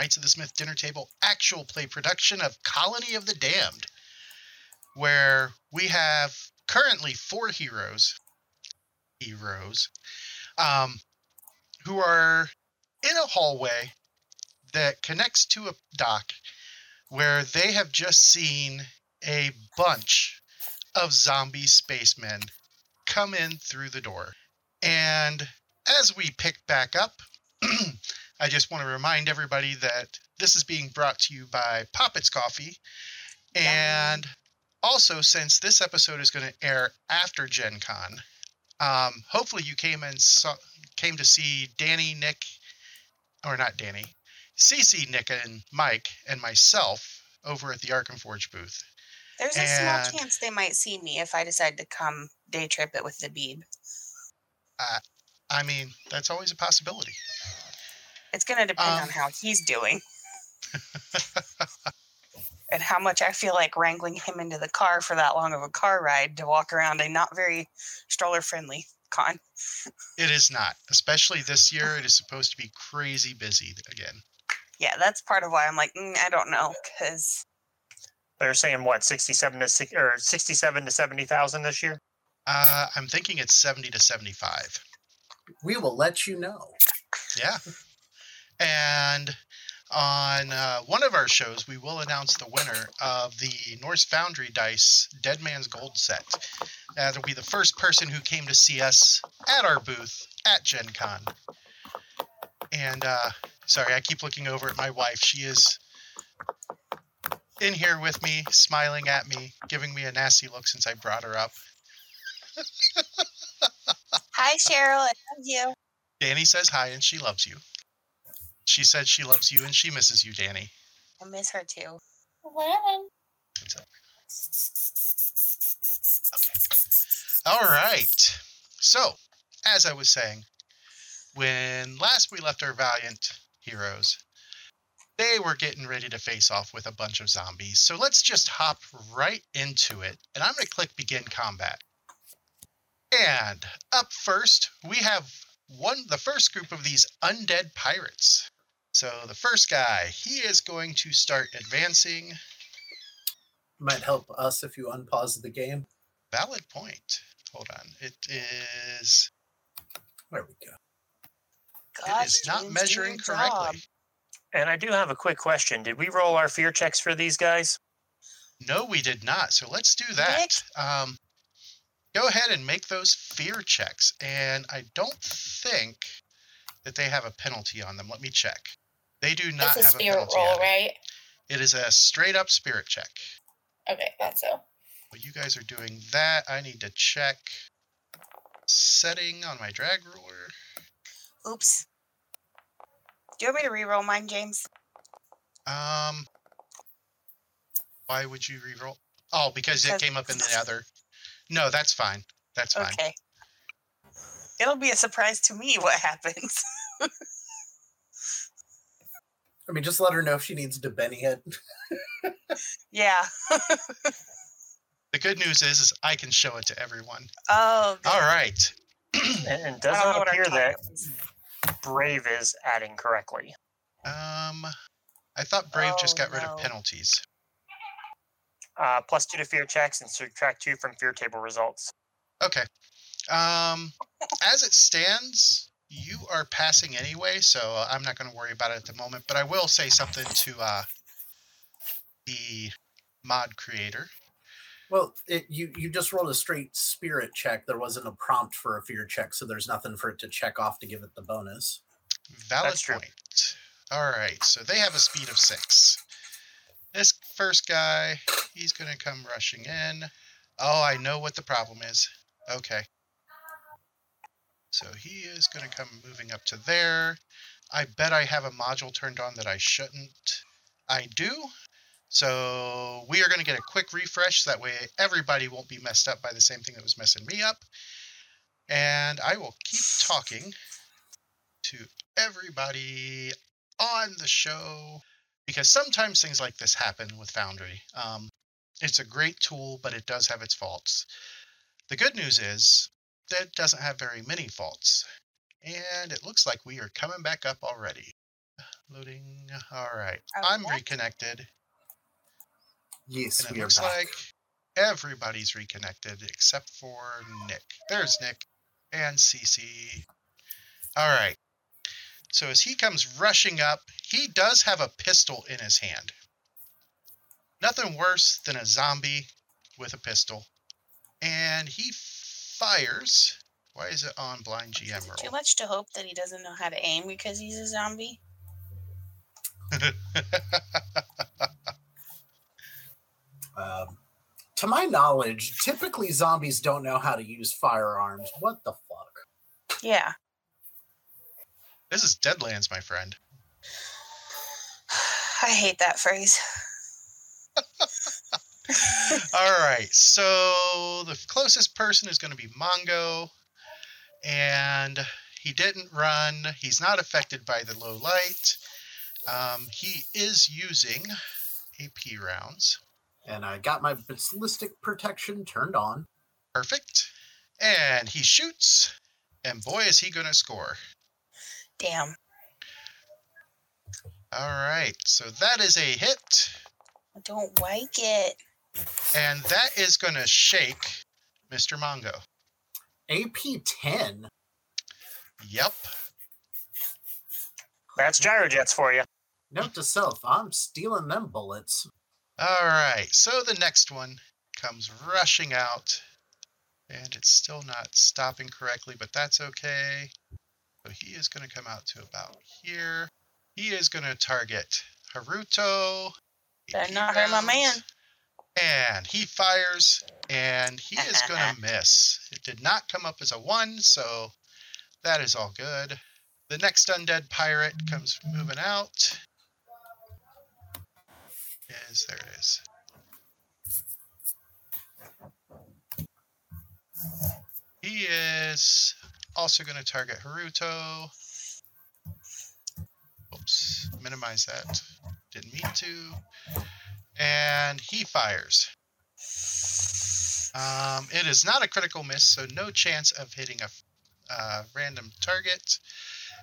Knights of the Smith Dinner Table actual play production of Colony of the Damned, where we have currently four heroes, heroes, um, who are in a hallway that connects to a dock where they have just seen a bunch of zombie spacemen come in through the door. And as we pick back up, I just want to remind everybody that this is being brought to you by Poppets Coffee. And also, since this episode is going to air after Gen Con, um, hopefully you came and saw, came to see Danny, Nick, or not Danny, Cece, Nick, and Mike, and myself over at the Arkham Forge booth. There's a And- small chance they might see me if I decide to come day trip it with the Beeb. I mean, that's always a possibility. It's going to depend Um, on how he's doing. and how much I feel like wrangling him into the car for that long of a car ride to walk around a not very stroller friendly con. It is not, especially this year. It is supposed to be crazy busy again. Yeah, that's part of why I'm like, mm, I don't know, because They're saying what, sixty-seven to six or sixty-seven to seventy thousand this year? Uh, I'm thinking it's 70 to 75. We will let you know. Yeah. And on uh, one of our shows, we will announce the winner of the Norse Foundry Dice Dead Man's Gold set. That'll be the first person who came to see us at our booth at Gen Con. And uh, sorry, I keep looking over at my wife. She is in here with me, smiling at me, giving me a nasty look since I brought her up. hi, Cheryl, I love you. Danny says hi and she loves you. She said she loves you and she misses you, Danny. I miss her too. Up? Okay. All right. So, as I was saying, when last we left our valiant heroes, they were getting ready to face off with a bunch of zombies. So let's just hop right into it. And I'm going to click begin combat. And up first, we have one the first group of these undead pirates. So the first guy, he is going to start advancing Might help us if you unpause the game. Valid point. Hold on. It is. There we go. Gosh, it is not measuring your job. correctly. And I do have a quick question. Did we roll our fear checks for these guys? No, we did not. So let's do that. Um, go ahead and make those fear checks. And I don't think that they have a penalty on them. Let me check. They do not It's a have a spirit penalty. roll, right? It is a straight up spirit check. Okay, thought so. Well, you guys are doing that. I need to check setting on my drag ruler. Oops. Do you want me to re-roll mine, James? Um, why would you reroll? Oh, because it came up in the other. No, that's fine. That's fine. Okay. It'll be a surprise to me what happens. I mean, just let her know if she needs to Benny it. yeah. The good news is, is I can show it to everyone. Oh, good. All right. And, and I does don't know not what our appear that. Brave is adding correctly. Um, I thought Brave just Oh, got rid of penalties. Uh, plus two to fear checks and subtract two from fear table results. Okay. Um, as it stands, you are passing anyway, so I'm not going to worry about it at the moment. But I will say something to uh, the mod creator. Well, it, you you just rolled a straight spirit check. There wasn't a prompt for a fear check, so there's nothing for it to check off to give it the bonus. Valid That's true. point. All right, so they have a speed of six. First guy, he's going to come rushing in. Oh, I know what the problem is. Okay. So he is going to come moving up to there. I bet I have a module turned on that I shouldn't. I do. So we are going to get a quick refresh. That way everybody won't be messed up by the same thing that was messing me up. And I will keep talking to everybody on the show because sometimes things like this happen with Foundry. Um, it's a great tool, but it does have its faults. The good news is that it doesn't have very many faults. And it looks like we are coming back up already. Loading. All right. Are I'm reconnected. Yes, And it we are looks back. like everybody's reconnected except for Nick. There's Nick and Cece. All right. So as he comes rushing up, he does have a pistol in his hand. Nothing worse than a zombie with a pistol. And he fires. Why is it on blind GM Is it too much to hope that he doesn't know how to aim because he's a zombie? Um, to my knowledge, typically zombies don't know how to use firearms. What the fuck? Yeah. This is Deadlands, my friend. I hate that phrase. All right. So the closest person is going to be Mongo. And he didn't run. He's not affected by the low light. Um, he is using AP rounds. And I got my ballistic protection turned on. Perfect. And he shoots. And boy, is he going to score. Damn. All right. So that is a hit. I don't like it. And that is going to shake Mr. Mongo. AP 10. Yep. That's gyrojets for you. Note to self, I'm stealing them bullets. All right, so the next one comes rushing out, and it's still not stopping correctly, but that's okay. So he is going to come out to about here. He is going to target Haruto. Better not hurt my man. And he fires, and he is going to miss. It did not come up as a one, so that is all good. The next undead pirate comes moving out. Yes, there it is. He is also going to target Haruto. Oops, minimize that. Didn't mean to. And he fires. Um, it is not a critical miss, so no chance of hitting a uh, random target.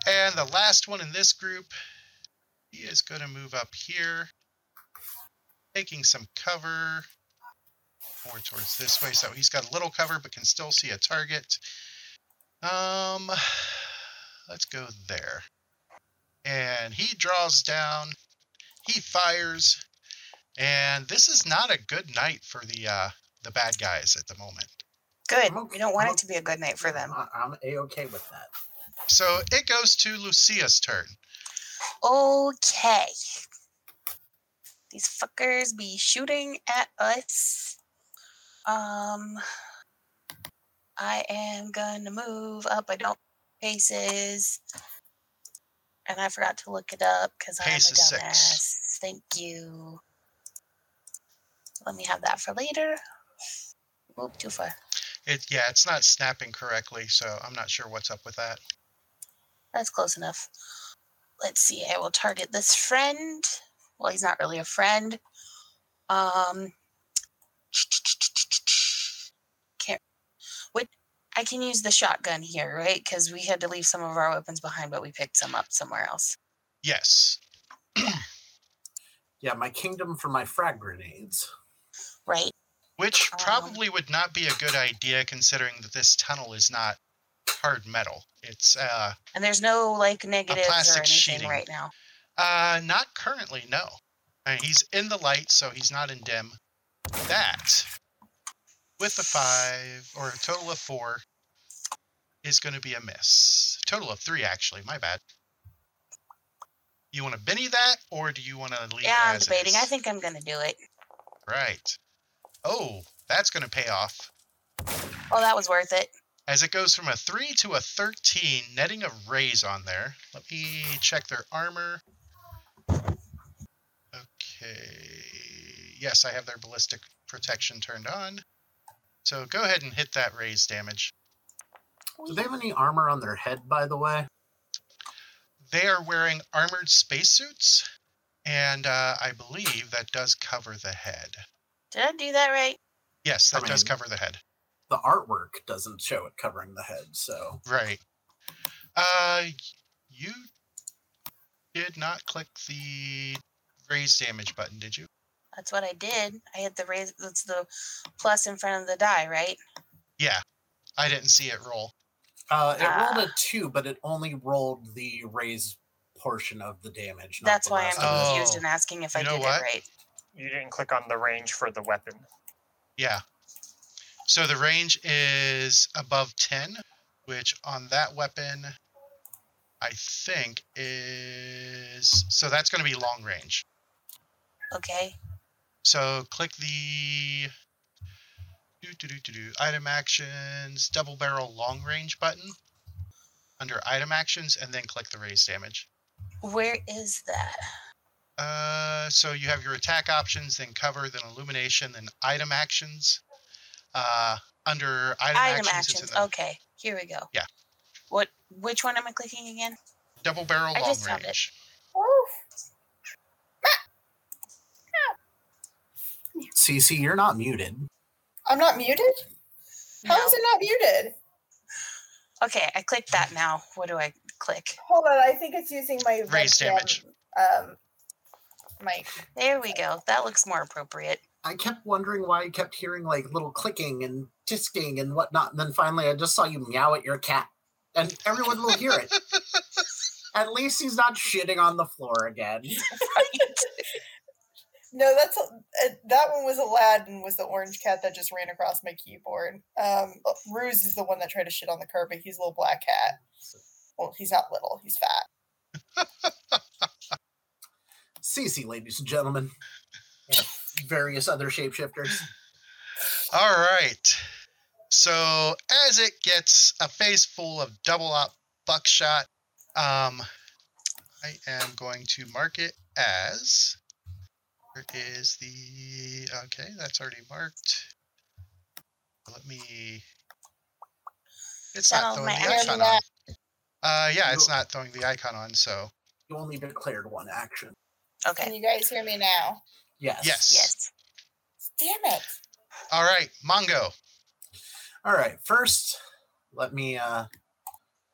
And the last one in this group, he is going to move up here, taking some cover more towards this way. So he's got a little cover, but can still see a target. Um, let's go there. And he draws down. He fires, and this is not a good night for the uh, the bad guys at the moment. Good. Okay- We don't want I'm it to be a good night for them. I- I'm a okay with that. So it goes to Lucia's turn. Okay. These fuckers be shooting at us. Um, I am gonna move up. I don't paces, and I forgot to look it up because I'm a six. dumbass. Thank you. Let me have that for later. Oop, too far. It yeah, it's not snapping correctly, so I'm not sure what's up with that. That's close enough. Let's see. I will target this friend. Well, he's not really a friend. Um, I can use the shotgun here, right? Because we had to leave some of our weapons behind, but we picked some up somewhere else. Yes. Yeah, my kingdom for my frag grenades. Right. Which Um, probably would not be a good idea considering that this tunnel is not hard metal. It's uh And there's no like negatives or plastic anything sheeting. right now. uh not currently, no. I mean, he's in the light, so he's not in dim. That with the five or a total of four is going to be a miss. Total of three, actually. My bad. You want to Benny that, or do you want to leave? Yeah, I'm debating. I think I'm gonna do it. Right. Oh, that's going to pay off. Oh, that was worth it. As it goes from a 3 to a 13, netting a raise on there. Let me check their armor. Okay. Yes, I have their ballistic protection turned on. So go ahead and hit that raise damage. Do they have any armor on their head, by the way? They are wearing armored spacesuits, and uh, I believe that does cover the head. Did I do that right? Yes, I that does mean- cover the head. The artwork doesn't show it covering the head, so Right. Uh, you did did not click the raise damage button, did you? That's what I did. I hit the raise. That's the plus in front of the die, right? Yeah. I didn't see it roll. Uh, it rolled Ah. a two, but it only rolled the raise portion of the damage. not That's the why I'm rest confused Oh. and asking if I You know did what? it right. You didn't click on the range for the weapon. Yeah. So the range is above 10, which on that weapon, I think is. So that's going to be long range. Okay. So click the do, do, do, do, item actions, double barrel long range button under item actions, and then click the raise damage. Where is that? Uh, so you have your attack options, then cover, then illumination, then item actions. Uh, under item, Item actions, actions. the Okay. Here we go. Yeah. What? Which one am I clicking again? double barrel I long just found it. range. Woof. CC, you're not muted. I'm not muted? How is No. it not muted? Okay, I clicked that now. What do I click? Hold on, I think it's using my Raise webcam, damage. Um, mic. There we go. That looks more appropriate. I kept wondering why I kept hearing like little clicking and tisking and whatnot. And then finally I just saw you meow at your cat. And everyone will hear it. At least he's not shitting on the floor again. No, that's uh, that one was Aladdin. Was the orange cat that just ran across my keyboard? Um, Ruse is the one that tried to shit on the curb, but he's a little black cat. Well, he's not little; he's fat. CC, ladies and gentlemen. And various other shapeshifters. All right. So as it gets a face full of double aught buckshot, um, I am going to mark it as. Where is the? Okay, that's already marked. Let me. It's not throwing the icon on. Uh, yeah, it's not throwing the icon on. So You only declared one action. Okay. Can you guys hear me now? Yes. yes. Yes. Damn it! All right, Mongo. All right. First, let me uh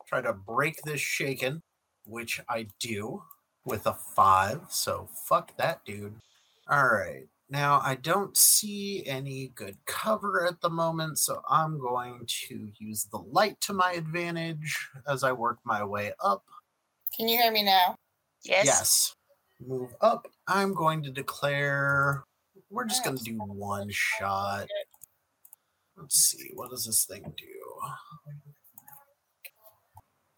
try to break this shaken, which I do with a five. So fuck that dude. All right. Now I don't see any good cover at the moment, so I'm going to use the light to my advantage as I work my way up. Can you hear me now? Yes. Yes. Move up. I'm going to declare. We're just going to do one shot. Let's see. What does this thing do?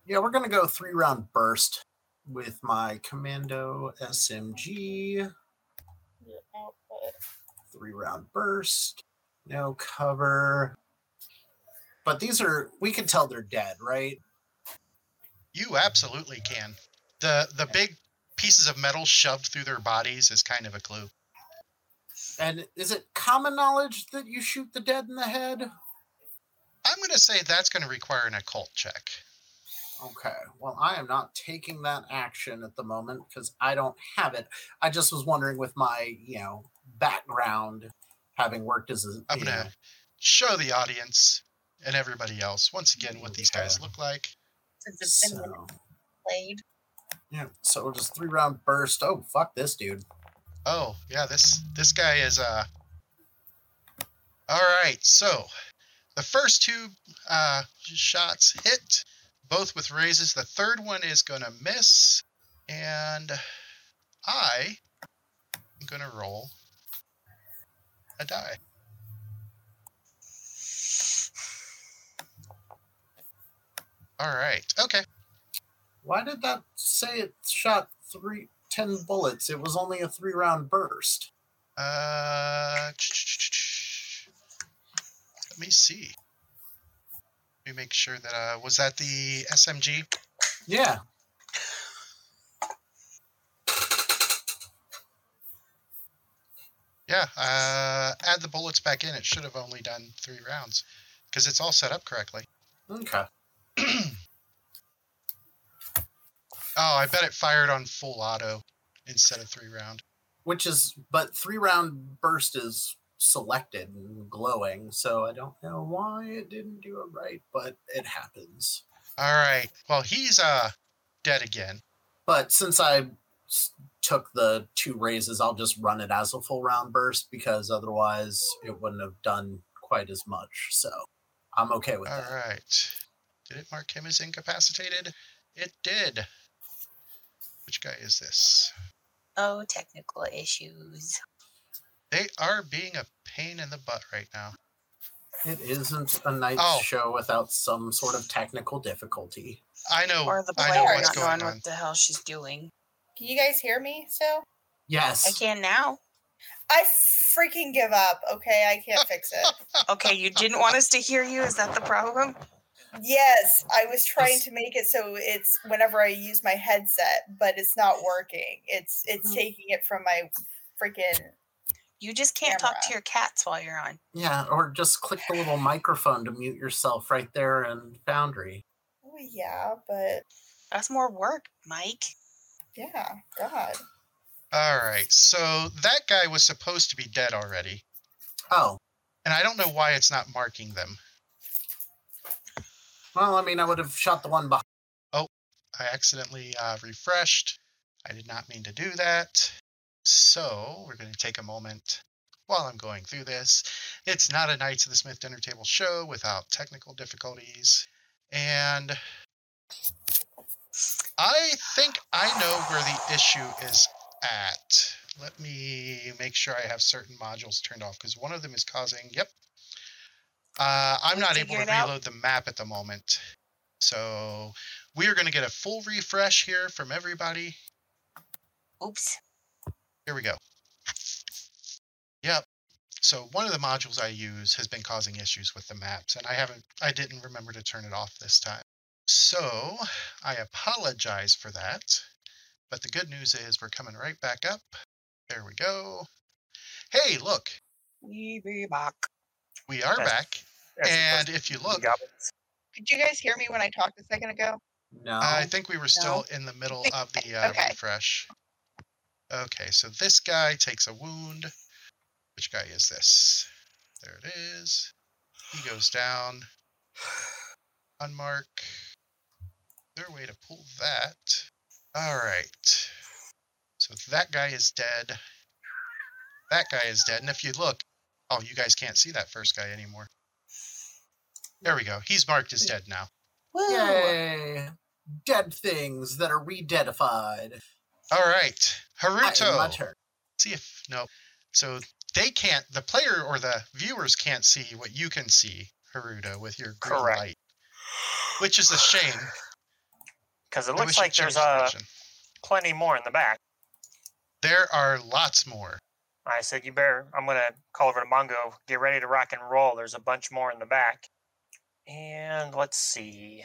Yeah, we're going to go three round burst with my Commando SMG. Three round burst. No cover. But these are, we can tell they're dead, right? You absolutely can. The the big pieces of metal shoved through their bodies is kind of a clue. And is it common knowledge that you shoot the dead in the head? I'm going to say that's going to require an occult check. Okay. Well, I am not taking that action at the moment because I don't have it. I just was wondering with my, you know, background having worked as a I'm you going know, to show the audience and everybody else once again what these guys look like. Since it's been so, played. yeah, so we'll just three round burst. Oh, fuck this dude. Oh, yeah, this this guy is uh All right. So, the first two uh shots hit both with raises. The third one is going to miss and I am going to roll a die. All right. Okay. Why did that say it shot three ten bullets? It was only a three round burst. Uh, let me see. Let me make sure that uh, was that the SMG. Yeah. Yeah. Uh, add the bullets back in. It should have only done three rounds because it's all set up correctly. Okay. Oh, I bet it fired on full auto instead of three round. Which is, but three round burst is selected and glowing, so I don't know why it didn't do it right, but it happens. All right. Well, he's uh dead again. But since I took the two raises, I'll just run it as a full round burst because otherwise it wouldn't have done quite as much. So I'm okay with All that. right. Did it mark him as incapacitated? It did. Which guy is this? oh, technical issues. They are being a pain in the butt right now. It isn't a night Oh. show without some sort of technical difficulty. I know. Or the I know player what's not going knowing on. what the hell she's doing. Can you guys hear me still? Yes. I can now. I freaking give up. Okay, I can't fix it. Okay, you didn't want us to hear you. Is that the problem? Yes, I was trying to make it so it's whenever I use my headset, but it's not working. It's it's Mhm. taking it from my freaking You just can't talk to your cats while you're on. Yeah, or just click the little microphone to mute yourself right there in Foundry. Oh yeah, but That's more work, Mike. yeah, God. All right. So that guy was supposed to be dead already. Oh, And I don't know why it's not marking them. well, I mean, I would have shot the one behind. Oh, I accidentally uh, refreshed. I did not mean to do that. So we're going to take a moment while I'm going through this. It's not a Knights of the Smith Dinner Table show without technical difficulties. And I think I know where the issue is at. Let me make sure I have certain modules turned off because one of them is causing, yep. Uh, I'm not able to it out? reload the map at the moment. So we are going to get a full refresh here from everybody. Oops. Here we go. Yep. So one of the modules I use has been causing issues with the maps, and I haven't, I didn't remember to turn it off this time. So I apologize for that. But the good news is we're coming right back up. There we go. Hey, look, We be back. we are Yes. back. As And if you look, goblins. Did you guys hear me when I talked a second ago? No. I think we were still in the middle of the uh, Okay. refresh. Okay, so this guy takes a wound. Which guy is this? There it is. He goes down. Unmark. Is there a way to pull that? All right. So that guy is dead. That guy is dead. And if you look, oh, you guys can't see that first guy anymore. There we go. He's marked as dead now. Woo! Yay! Dead things that are re-deadified. All right. I- Haruto. see if no so they can't the player or the viewers can't see what you can see haruto with your green Correct. light which is a shame Because it looks like there's change the uh, plenty more in the back. there are lots more I said, you better, I'm going to call over to Mongo. Get ready to rock and roll. There's a bunch more in the back. And let's see.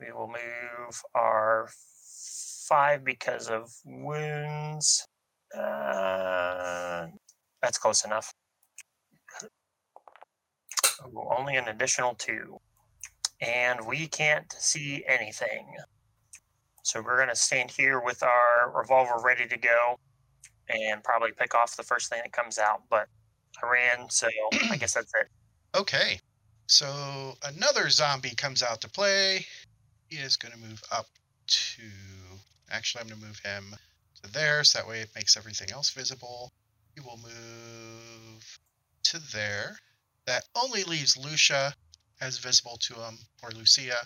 We will move our five because of wounds. Uh, that's close enough. Oh, only an additional two. And we can't see anything. So we're going to stand here with our revolver ready to go and probably pick off the first thing that comes out. But I ran, so I guess that's it. okay so another zombie comes out to play he is going to move up to actually i'm going to move him to there so that way it makes everything else visible he will move to there that only leaves lucia as visible to him or lucia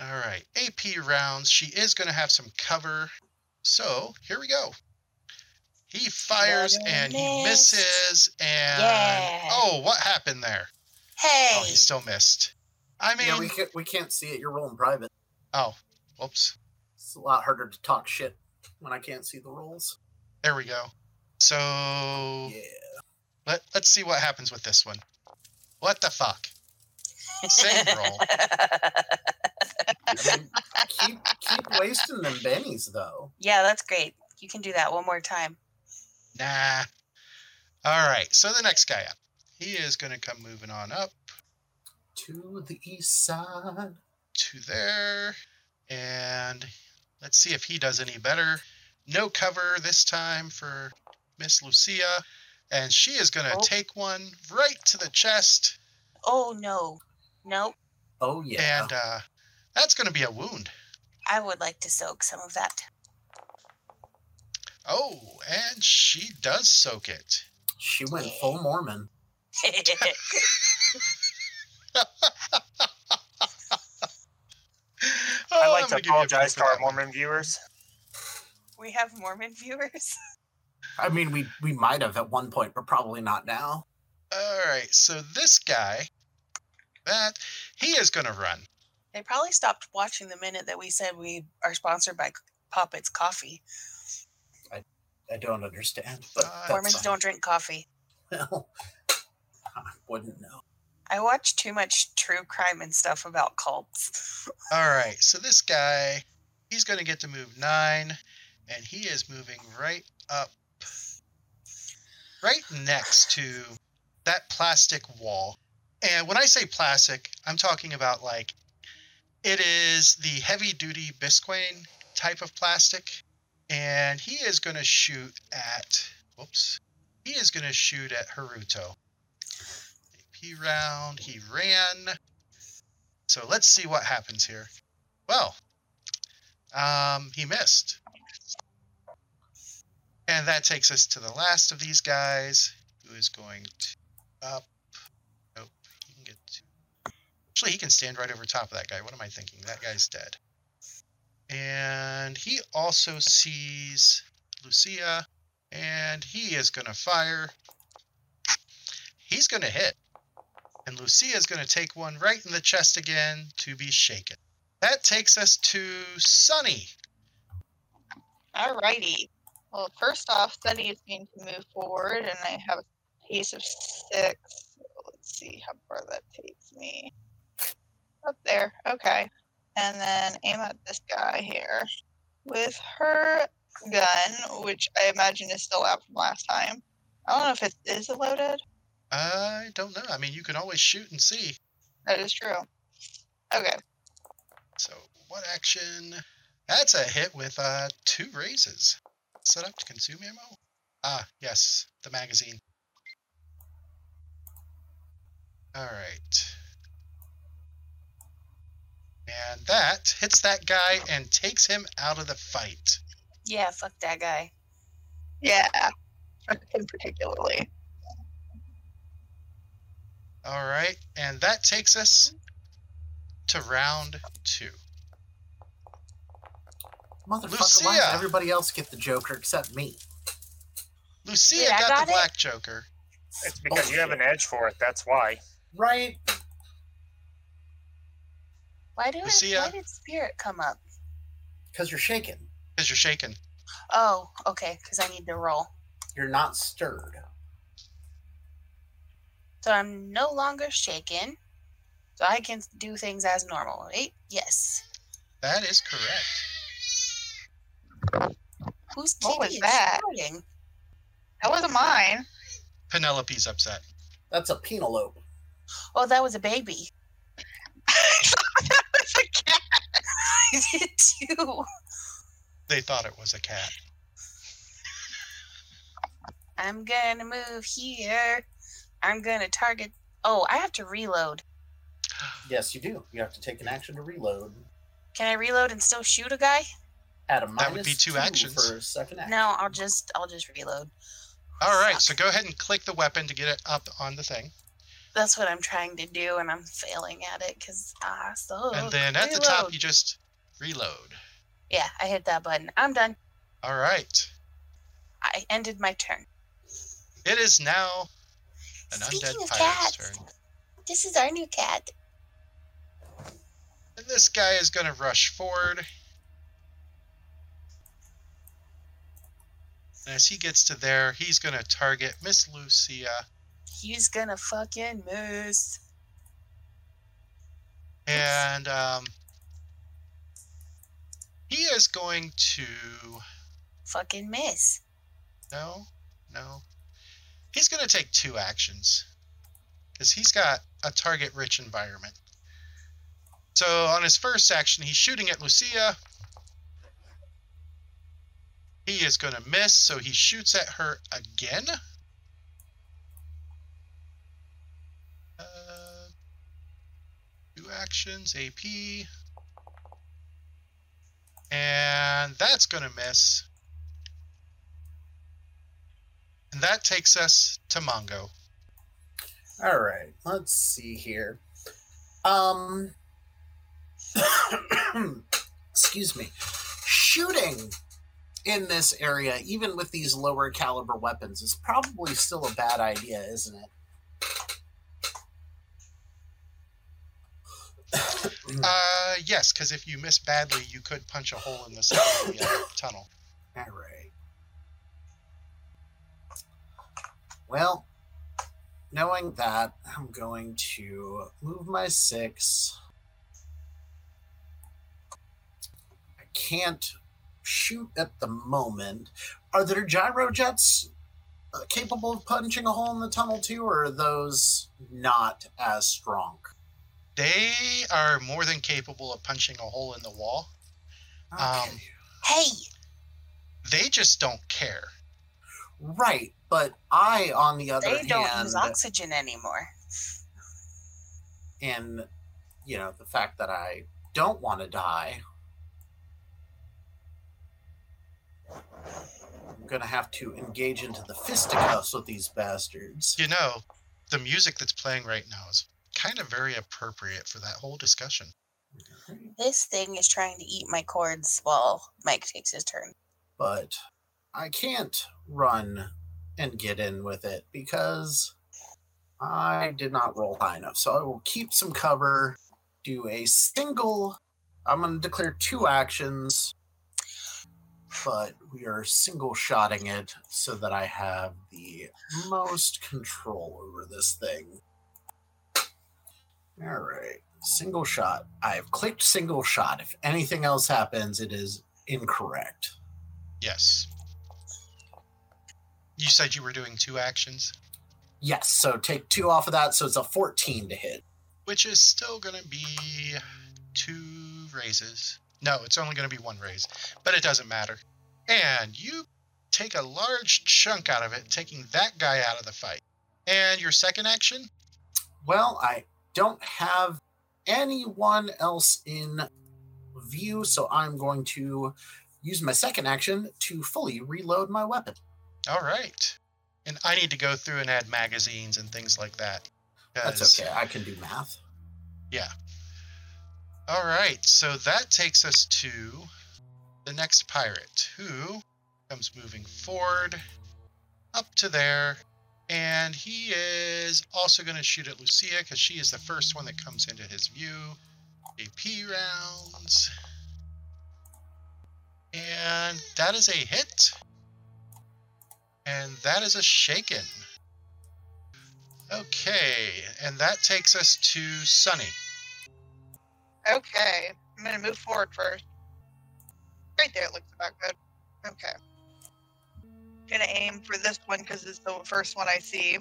all right ap rounds she is going to have some cover so here we go he fires Another and he misses and Yeah. oh what happened there Hey! Oh, he still missed. I mean, yeah, we can't, we can't see it. You're rolling private. oh, whoops. It's a lot harder to talk shit when I can't see the rolls. There we go. So Yeah. let let's see what happens with this one. What the fuck? Same roll. I mean, keep keep wasting them bennies though. yeah, that's great. You can do that one more time. Nah. All right. So the next guy up, he is going to come moving on up To the east side. to there, and let's see if he does any better. No cover this time for Miss Lucia, and she is going to Oh. take one right to the chest, Oh no. Nope. Oh yeah. and uh, that's going to be a wound. I would like to soak some of that. Oh, and she does soak it. She went full Mormon. Oh, I'd I'm like to gonna give you a point apologize to our that one. Mormon viewers. we have Mormon viewers. I mean, we we might have at one point, but probably not now. All right, so this guy, that he is going to run. They probably stopped watching the minute that we said we are sponsored by Poppets Coffee. I I don't understand, but Uh, Mormons fine. don't drink coffee. Well, I wouldn't know. I watch too much true crime and stuff about cults. All right, so this guy, he's going to get to move nine, and he is moving right up, right next to that plastic wall. And when I say plastic, I'm talking about like it is the heavy duty Visqueen type of plastic. And he is going to shoot at, whoops, he is going to shoot at Haruto. AP round, he ran. So let's see what happens here. Well, um, he missed. And that takes us to the last of these guys, who is going to up. Nope, he can get to. Actually, he can stand right over top of that guy. What am I thinking? That guy's dead. And he also sees Lucia, and he is going to fire. He's going to hit. And Lucia is going to take one right in the chest again to be shaken. That takes us to Sunny. Alrighty. Well, first off, Sunny is going to move forward, and I have a pace of six. Let's see how far that takes me. Up there. Okay. And then aim at this guy here with her gun, which I imagine is still out from last time. I don't know if it is loaded. I don't know. I mean, you can always shoot and see. That is true. Okay. So, what action? That's a hit with uh, two raises. Set up to consume ammo? Ah, yes, the magazine. All right. And that hits that guy and takes him out of the fight. Yeah, fuck that guy. Yeah. In particularly. All right, and that takes us to round two. Motherfucker, why Lucia. does everybody else get the Joker except me? Lucia Wait, I got, got the it? Black Joker. It's because you have an edge for it. That's why. Right? Why did Lucia. why did Spirit come up? Because you're shaken. Because you're shaken. Oh, okay, because I need to roll. You're not stirred. So I'm no longer shaken. So I can do things as normal, right? Yes. That is correct. Who's What was that? shouting? That wasn't mine. Penelope's upset. That's a penelope. Oh, that was a baby. that was a cat. I did too. They thought it was a cat. I'm gonna move here. I'm gonna target. Oh, I have to reload. Yes, you do. You have to take an action to reload. Can I reload and still shoot a guy? At a That would be two actions. for a second action. No, I'll just I'll just reload. All right, Fuck. so go ahead and click the weapon to get it up on the thing. That's what I'm trying to do, and I'm failing at it because I suck. And then at the top, you just reload. Yeah, I hit that button. I'm done. All right. I ended my turn. It is now an Speaking of cats, turn. this is our new cat. And this guy is going to rush forward. And as he gets to there, he's going to target Miss Lucia. He's gonna fucking miss. And um, he is going to. Fucking miss. No, no. He's going to take two actions. Because he's got a target rich environment. So on his first action, he's shooting at Lucia. He is going to miss, so he shoots at her again. Uh, two actions, AP. And that's going to miss. And that takes us to Mongo. All right, let's see here. Um, excuse me. Shooting in this area, even with these lower caliber weapons, is probably still a bad idea, isn't it? Uh, yes, because if you miss badly, you could punch a hole in the side of the uh, tunnel. All right. Well, knowing that, I'm going to move my six. I can't shoot at the moment. Are there gyro jets uh, capable of punching a hole in the tunnel too, or are those not as strong? They are more than capable of punching a hole in the wall. Um, Hey, They just don't care. Right, but I, on the other they don't hand, use oxygen anymore. and you know the fact that I don't want to die, I'm gonna have to engage into the fisticuffs with these bastards. You know, the music that's playing right now is kind of very appropriate for that whole discussion. This thing is trying to eat my cords while Mike takes his turn. But I can't run and get in with it because I did not roll high enough. So I will keep some cover, do a single. I'm going to declare two actions, but we are single shotting it so that I have the most control over this thing. All right, single shot. I have clicked single shot. If anything else happens, it is incorrect. Yes. You said you were doing two actions, Yes, so take two off of that, so it's a 14 to hit. which is still going to be two raises. No, it's only going to be one raise, but it doesn't matter. And you take a large chunk out of it, taking that guy out of the fight. And your second action? Well, I don't have anyone else in view, so I'm going to use my second action to fully reload my weapon. All right. And I need to go through and add magazines and things like that. That's okay. I can do math. Yeah. All right. So that takes us to the next pirate who comes moving forward up to there. And he is also going to shoot at Lucia because she is the first one that comes into his view. AP rounds. And that is a hit. And that is a shaken. Okay. And that takes us to Sunny. Okay, I'm gonna move forward first. Right there, it looks about good. Okay. Gonna aim for this one because it's the first one I see.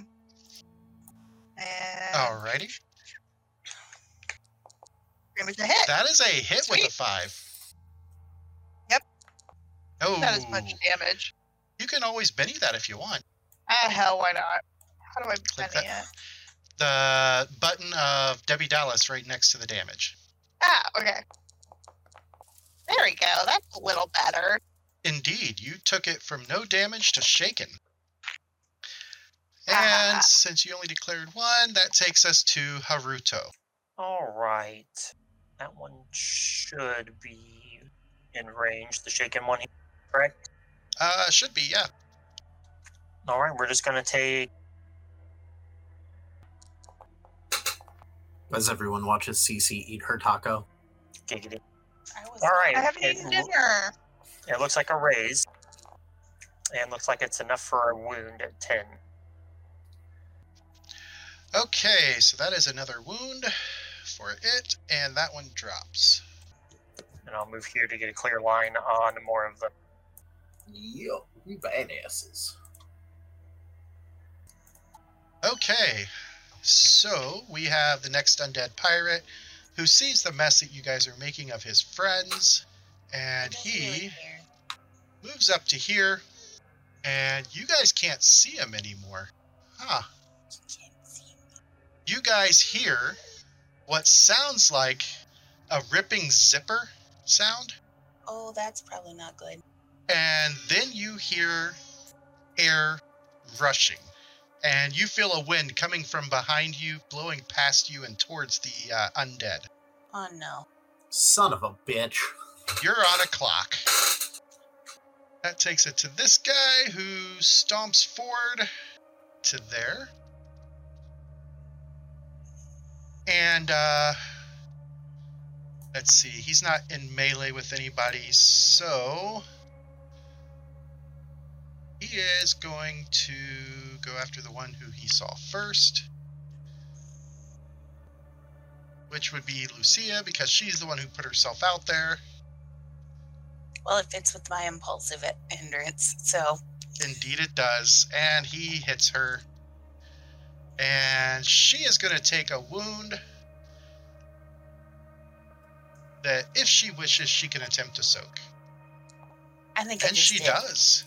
And Alrighty. much a hit. That is a hit with a five. Yep. Oh, Not as much damage. You can always Benny that if you want. Ah, hell, why not? How do I Click Benny that. it? The button of Debbie Dallas right next to the damage. Ah, okay. There we go. That's a little better. Indeed, you took it from no damage to shaken. And Ah. since you only declared one, that takes us to Haruto. All right. That one should be in range. The shaken one, correct? Uh, should be, yeah. All right, we're just gonna take. As everyone watches CC eat her taco. Giggity. I was All right. I haven't It, eaten loo- dinner. it looks like a raise, and looks like it's enough for a wound at ten. Okay, so that is another wound for it, and that one drops. And I'll move here to get a clear line on more of them. Yo, we badasses. Okay, so we have the next undead pirate who sees the mess that you guys are making of his friends, and he moves up to here, and you guys can't see him anymore. Huh. You guys hear what sounds like a ripping zipper sound, Oh, that's probably not good. And then you hear air rushing. And you feel a wind coming from behind you, blowing past you and towards the uh, undead. Oh no. Son of a bitch. You're on a clock. That takes it to this guy who stomps forward to there. And uh let's see, he's not in melee with anybody, so he is going to go after the one who he saw first. Which would be Lucia because she's the one who put herself out there. Well, it fits with my impulsive hindrance. So Indeed, it does. And he hits her. And she is going to take a wound that, if she wishes, she can attempt to soak. I think I And just she did. does.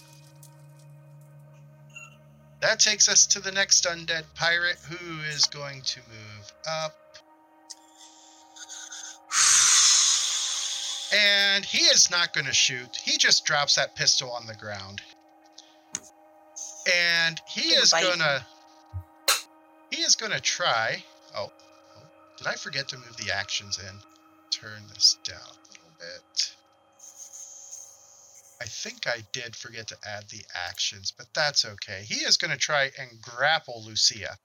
That takes us to the next undead pirate who is going to move up. And he is not going to shoot. He just drops that pistol on the ground. And he is going to he is going to try. Oh, oh, did I forget to move the actions in? Turn this down a little bit. I think I did forget to add the actions, but that's okay. He is going to try and grapple Lucia.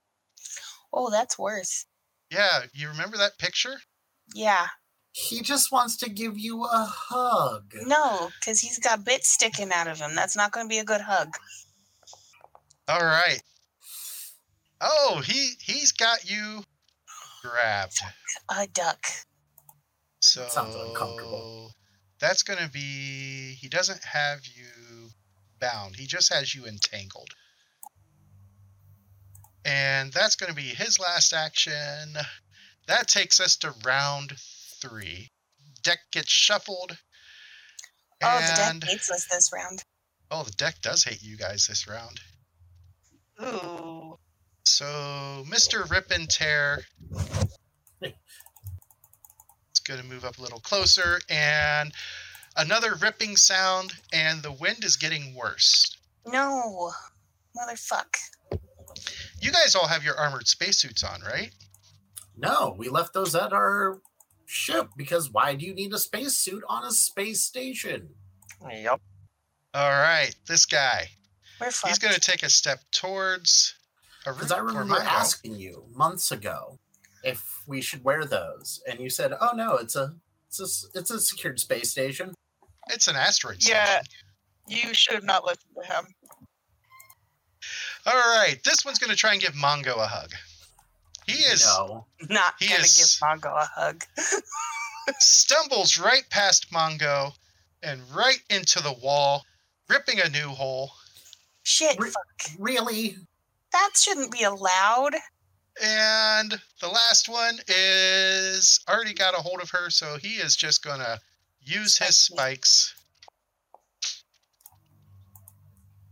Oh, that's worse. Yeah, you remember that picture? Yeah. He just wants to give you a hug. No, because he's got bits sticking out of him. That's not going to be a good hug. All right. Oh, he he's got you grabbed. A duck. So Sounds uncomfortable. That's going to be he doesn't have you bound. He just has you entangled. And that's going to be his last action. That takes us to round 3. Deck gets shuffled. Oh, the deck hates us this round. oh, the deck does hate you guys this round. Ooh. So, Mr. Rip and Tear is going to move up a little closer, and another ripping sound, and the wind is getting worse. No. Motherfuck. You guys all have your armored spacesuits on, right? No, we left those at our ship because why do you need a spacesuit on a space station? Yep. All right, this guy. We're fucked. He's going to take a step towards Because I remember asking you months ago if we should wear those, and you said, "Oh no, it's a it's a it's a secured space station." It's an asteroid. Yeah. station. You should have not listened to him. All right, this one's going to try and give Mongo a hug. He is No, not He going to is- give Mongo a hug. stumbles right past Mongo and right into the wall, ripping a new hole. Shit, Re- fuck. really. That shouldn't be allowed. And the last one is already got a hold of her, so he is just gonna use his spikes.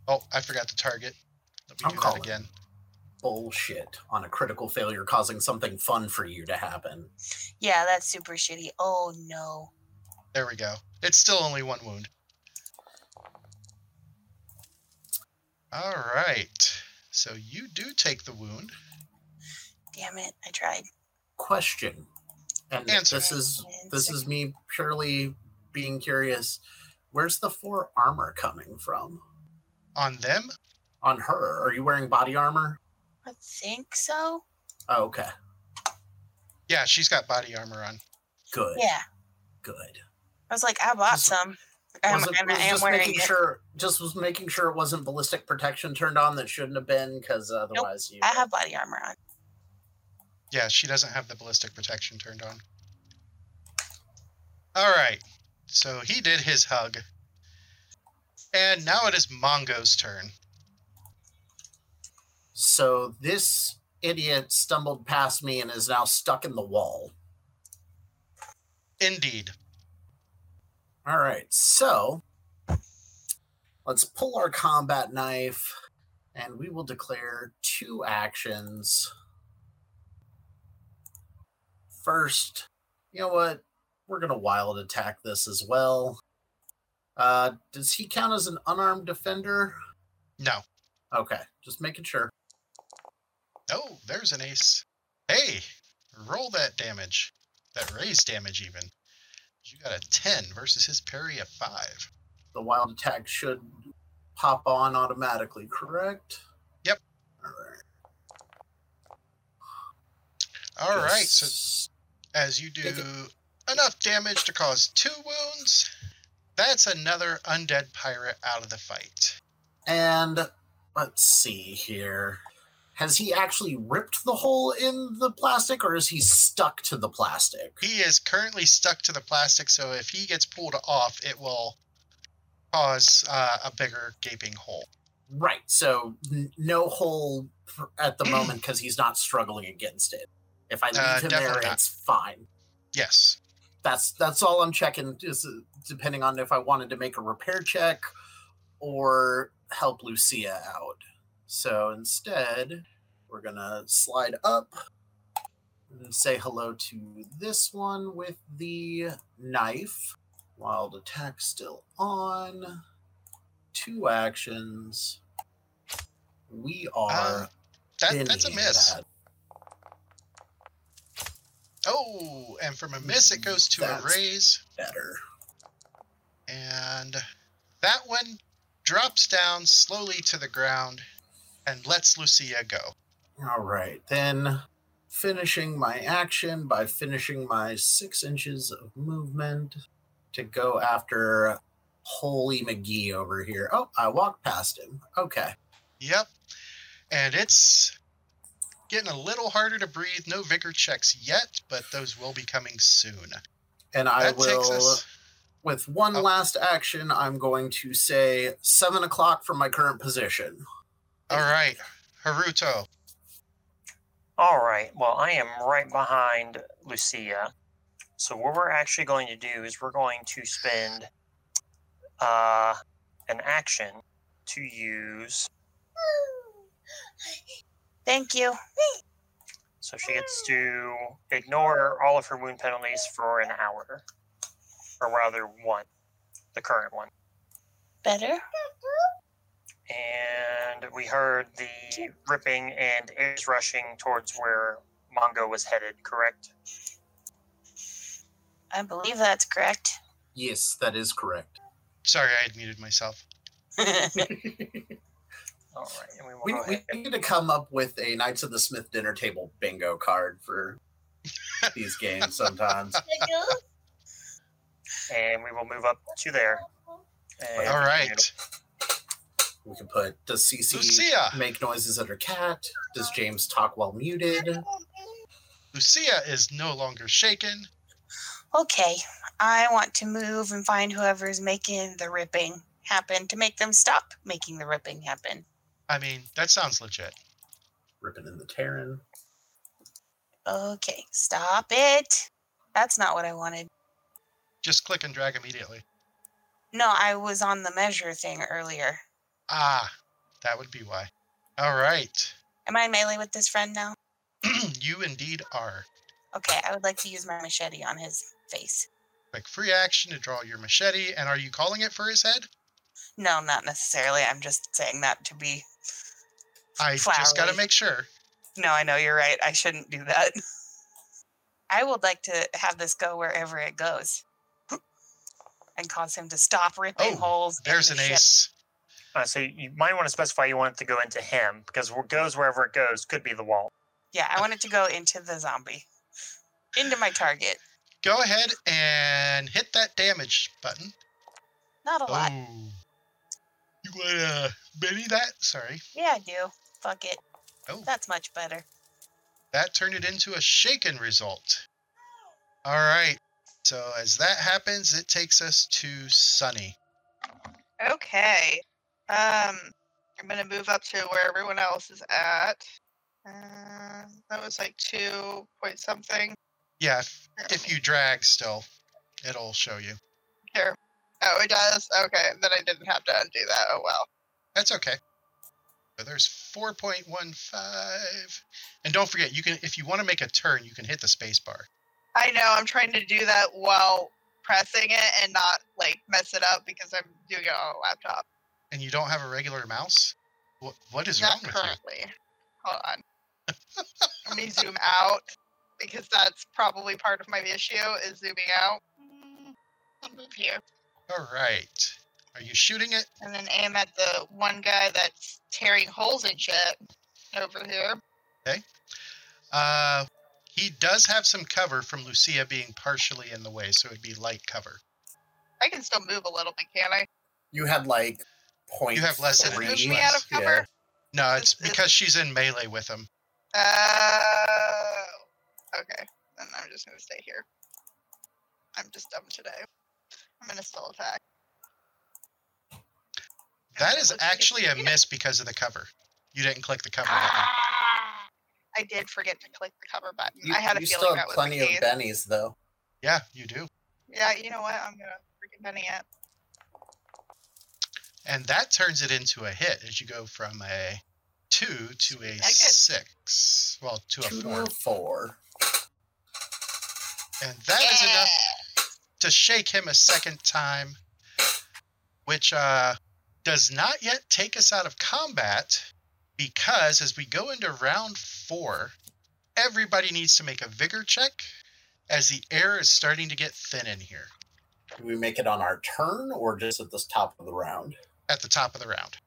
Oh, I forgot to target. Let me I'm do that calling. again. Bullshit on a critical failure causing something fun for you to happen. Yeah, that's super shitty. Oh no. There we go. It's still only one wound. All right. So you do take the wound. Damn it. I tried. Question, and Answer. this is this is me purely being curious. Where's the four armor coming from? On them, On her, are you wearing body armor? I think so. Oh, okay, yeah, she's got body armor on. good, Yeah. good. I was like, I bought Just- some. Was it, and I was am just wearing making it. sure, just was making sure it wasn't ballistic protection turned on that shouldn't have been, because otherwise you. I have body armor on. Yeah, she doesn't have the ballistic protection turned on. All right. So he did his hug. And now it is Mongo's turn. So this idiot stumbled past me and is now stuck in the wall. Indeed. All right, so let's pull our combat knife and we will declare two actions. First, you know what? We're going to wild attack this as well. Uh, does he count as an unarmed defender? No. Okay, just making sure. Oh, there's an ace. Hey, roll that damage. That raise damage, even. You got a 10 versus his parry of 5. The wild attack should pop on automatically, correct? Yep. All right. All right, so as you do enough damage to cause two wounds, that's another undead pirate out of the fight. And let's see here. Has he actually ripped the hole in the plastic or is he stuck to the plastic? He is currently stuck to the plastic, so if he gets pulled off, it will cause uh, a bigger gaping hole. Right. So n- no hole at the moment because he's not struggling against it. If I leave Uh, him there, not. it's fine. Yes. That's that's all I'm checking. Is uh, depending on if I wanted to make a repair check or help Lucia out. So instead, we're gonna slide up and say hello to this one with the knife. Wild attack still on. Two actions. We are Uh, That, that's a miss. that. Oh, and from a miss, it goes to a raise. better. And that one drops down slowly to the ground and lets Lucia go. All right, then finishing my action by finishing my six inches of movement to go after Holy McGee over here. Oh, I walked past him. Okay. Yep. And it's getting a little harder to breathe. No vigor checks yet, but those will be coming soon. And I that takes will, us. with one Oh. last action, I'm going to say seven o'clock from my current position. All right. Haruto. All right. Well, I am right behind Lucia. So what we're actually going to do is we're going to spend uh, an action to use. Thank you. So she gets to ignore all of her wound penalties for an hour, or rather one, the current one. Better? And we heard the ripping and is rushing towards where Mongo was headed. Correct. I believe that's correct. Yes, that is correct. Sorry, I had muted myself. All right. And we We, we ahead. need to come up with a Knights of the Smith dinner table bingo card for these games sometimes. and we will move up to there. And All right. We can put Does CC Lucia. make noises at her cat? Does James talk while muted? Lucia is no longer shaken. okay, I want to move and find whoever's making the ripping happen to make them stop making the ripping happen. I mean, that sounds legit. Ripping in the Terran. Okay, stop it. That's not what I wanted. Just click and drag immediately. No, I was on the measure thing earlier. Ah, that would be why. All right. Am I melee with this friend now? you indeed are. Okay, I would like to use my machete on his face. Quick free action to draw your machete. And are you calling it for his head? No, not necessarily. I'm just saying that to be. I just got to make sure. No, I know you're right. I shouldn't do that. I would like to have this go wherever it goes and cause him to stop ripping Oh, holes. in There's the an ship. ace. Uh, so you might want to specify you want it to go into him because what goes wherever it goes could be the wall. Yeah, I want it to go into the zombie, into my target. Go ahead and hit that damage button. Not a lot. You want to Benny that? Sorry. Yeah, I do. Fuck it. Oh. That's much better. That turned it into a shaken result. All right. So as that happens, it takes us to Sunny. Okay. Um, I'm gonna move up to where everyone else is at. Uh, that was like two point something. Yeah, if, if you drag still, it'll show you. Here. Oh, it does. Okay, then I didn't have to undo that. Oh well. That's okay. So there's 4.15. And don't forget, you can if you want to make a turn, you can hit the space bar. I know. I'm trying to do that while pressing it and not like mess it up because I'm doing it on a laptop. And you don't have a regular mouse? What, what is Not wrong with you? currently. Hold on. Let me zoom out because that's probably part of my issue is zooming out. I'll move here All right. Are you shooting it? and then aim at the one guy that's tearing holes in shit over here. Okay. Uh, he does have some cover from Lucia being partially in the way, so it'd be light cover. I can still move a little bit, can I? You had like point. You have less Does it than move inch me out of less. cover? No, it's Is- is- because she's in melee with him. Oh, okay. Then I'm just gonna stay here. I'm just dumb today. I'm gonna still attack. And That it is looks like it's actually a miss because of the cover. You didn't click the cover button. I did forget to click the cover button. You, I had a feeling still that have was plenty the of bennies though. Yeah, you do. Yeah, you know what? I'm gonna freaking Benny it. And that turns it into a hit as you go from a two to a six. Well, to a Two four. to four. And that is enough to shake him a second time, which uh, does not yet take us out of combat because as we go into round four, everybody needs to make a vigor check as the air is starting to get thin in here Do we make it on our turn or just at the top of the round? at the top of the round.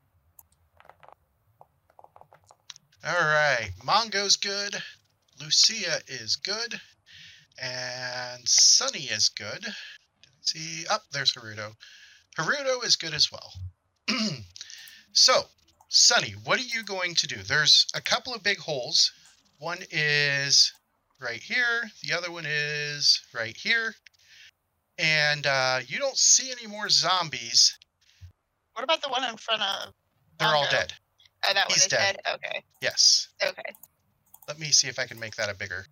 All right, Mongo's good, Lucia is good, and Sunny is good. See, up there's Haruto. Haruto is good as well. so, Sunny, what are you going to do? There's a couple of big holes. One is right here. The other one is right here. And uh, you don't see any more zombies. What about the one in front of? They're all dead. Oh, that one is dead. dead. Okay. Yes. Okay. Let me see if I can make that a bigger.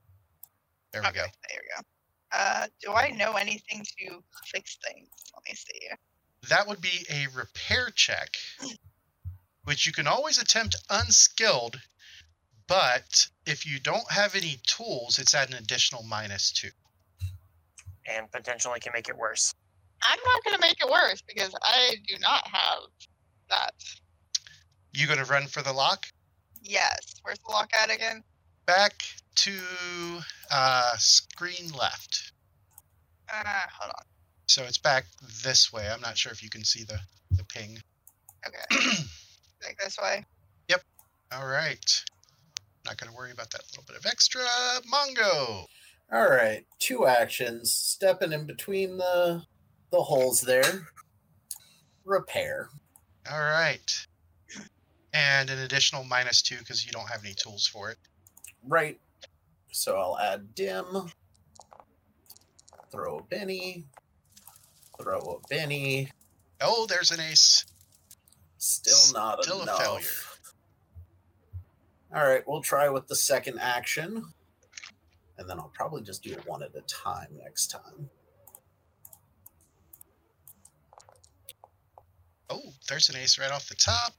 There we okay. go. There we go. Uh, do I know anything to fix things? Let me see. That would be a repair check, which you can always attempt unskilled, but if you don't have any tools, it's at an additional minus two. and potentially can make it worse. I'm not gonna make it worse because I do not have that. You gonna run for the lock? Yes. Where's the lock at again? Back to uh, screen left. Uh, hold on. So it's back this way. I'm not sure if you can see the, the ping. Okay. like this way. Yep. All right. Not going to worry about that little bit of extra. Mongo. All right, two actions. Stepping in between the the holes there. Repair. All right. And an additional minus two because you don't have any tools for it. Right. So I'll add dim. Throw a Benny. Throw a Benny. Oh, there's an ace. Still not Still a failure. All right, we'll try with the second action. And then I'll probably just do one at a time next time. Oh, there's an ace right off the top,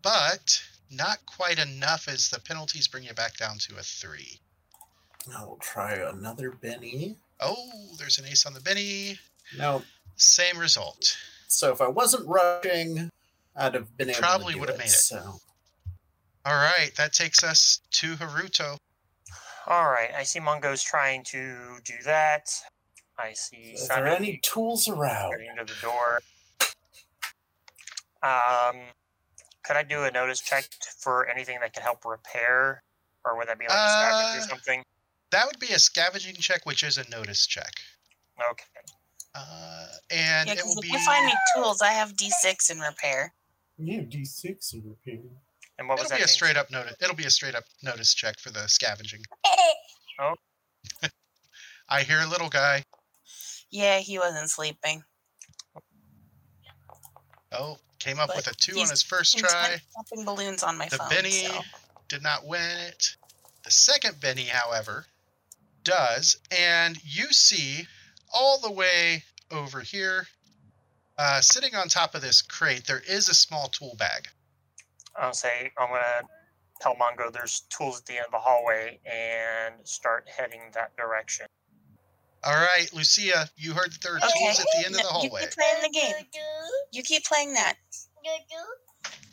but not quite enough as the penalties bring you back down to a three. Now we'll try another Benny. Oh, there's an ace on the Benny. No. Same result. So if I wasn't rushing, I'd have been able Probably to do would have made it. So All right, that takes us to Haruto. All right, I see Mongo's trying to do that. I see Are there any tools around? getting to the door. Um, could I do a notice check for anything that could help repair, or would that be like a scavenge Uh, or something? That would be a scavenging check, which is a notice check. Okay. Uh, and Yeah, it because will if be. you find me tools, I have D6 in repair. You have D6 in repair. And what was It'll that? be a thing? straight up notice. It'll be a straight up notice check for the scavenging. oh. I hear a little guy. Yeah, he wasn't sleeping. Oh, came up But with a two on his first try. Intent popping balloons on my The phone. Benny so. did not win it. The second Benny, however, does, and you see all the way over here, uh, sitting on top of this crate, there is a small tool bag. I'll say I'm gonna tell Mongo there's tools at the end of the hallway and start heading that direction. All right, Lucia, you heard that there are Okay. tools at the end of the No, You hallway. keep playing the game. You keep playing that.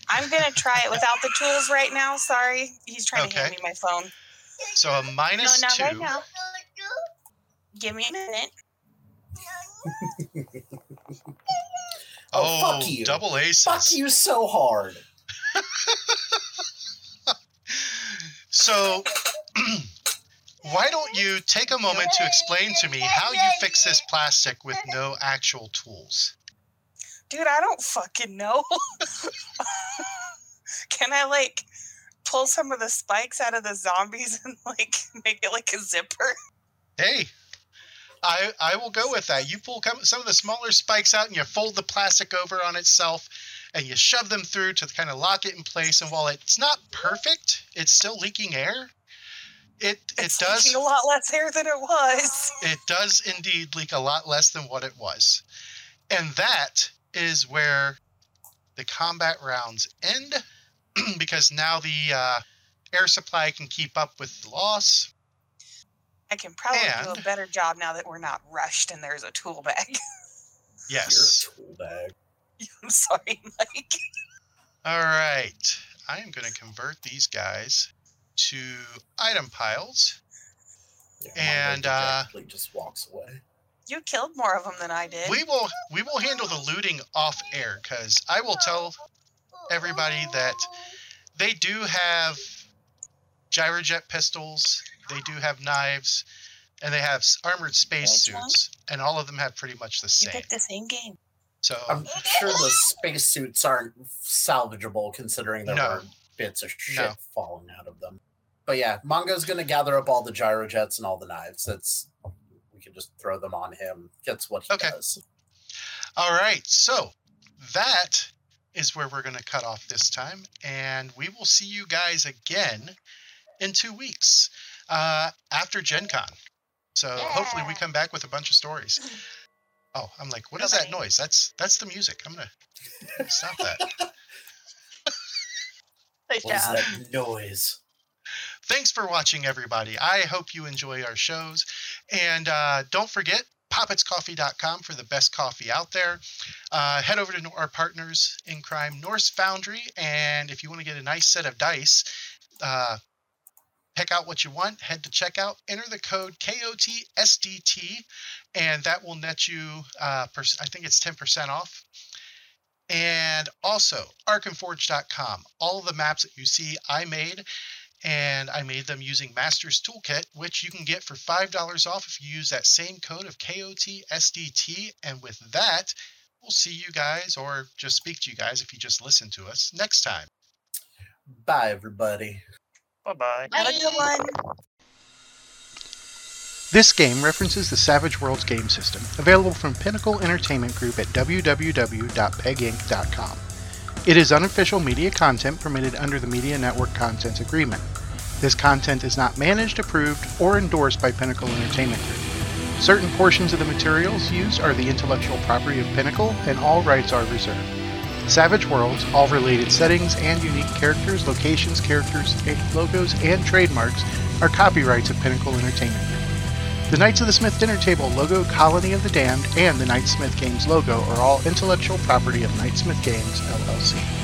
I'm gonna try it without the tools right now. Sorry, he's trying to hand me my phone. So a No, minus not two. right now. Give me a minute. Oh, Oh, fuck you. double aces. Fuck you so hard. So, why don't you take a moment to explain to me how you fix this plastic with no actual tools? Dude, I don't fucking know. Can I like pull some of the spikes out of the zombies and like make it like a zipper? Hey, I I will go with that. You pull some of the smaller spikes out and you fold the plastic over on itself, and you shove them through to kind of lock it in place. And while it's not perfect, it's still leaking air. It it It's does leaking a lot less air than it was. it does indeed leak a lot less than what it was. And that is where the combat rounds end because now the uh, air supply can keep up with the loss. I can probably do a better job now that we're not rushed and there's a tool bag. Yes. You're a tool bag. I'm sorry, Mike. All right. I am going to convert these guys to item piles. Yeah, And, Mongo uh, dejectedly just walks away. You killed more of them than I did. We will we will handle the looting off air because I will tell everybody that they do have gyrojet pistols, they do have knives, and they have armored space Which one? suits, and all of them have pretty much the you same. picked the same game. So I'm sure the spacesuits aren't salvageable considering there No. were bits of shit No. falling out of them. But yeah, Mongo's gonna gather up all the gyrojets and all the knives. That's we can just throw them on him. Gets what he Okay. does. all right, so that is where we're going to cut off this time, and we will see you guys again in two weeks uh, after Gen Con. So hopefully we come back with a bunch of stories. Oh, I'm like, what is that noise? That's that's the music. I'm gonna stop that. Nice What is job. that noise? Thanks for watching, everybody. I hope you enjoy our shows. And uh, don't forget, poppetscoffee.com for the best coffee out there. Uh, head over to our partners in crime, Norse Foundry. And if you want to get a nice set of dice, uh, pick out what you want, head to checkout, enter the code KOTSDT, and that will net you, uh, per- I think it's 10% off. And also, arkandforge.com. All the maps that you see, I made and I made them using Master's Toolkit, which you can get for $5 off if you use that same code of KOTSDT. And with that, we'll see you guys, or just speak to you guys if you just listen to us next time. Bye everybody. Bye bye. Have a good one. This game references the Savage Worlds game system, available from Pinnacle Entertainment Group at www.peginc.com. It is unofficial media content permitted under the Media Network Contents Agreement. This content is not managed, approved, or endorsed by Pinnacle Entertainment Group. Certain portions of the materials used are the intellectual property of Pinnacle, and all rights are reserved. Savage Worlds, all related settings and unique characters, locations, characters, logos, and trademarks are copyrights of Pinnacle Entertainment. The Knights of the Smith Dinner Table logo, Colony of the Damned, and the Knightsmith Games logo are all intellectual property of Knightsmith Games, LLC.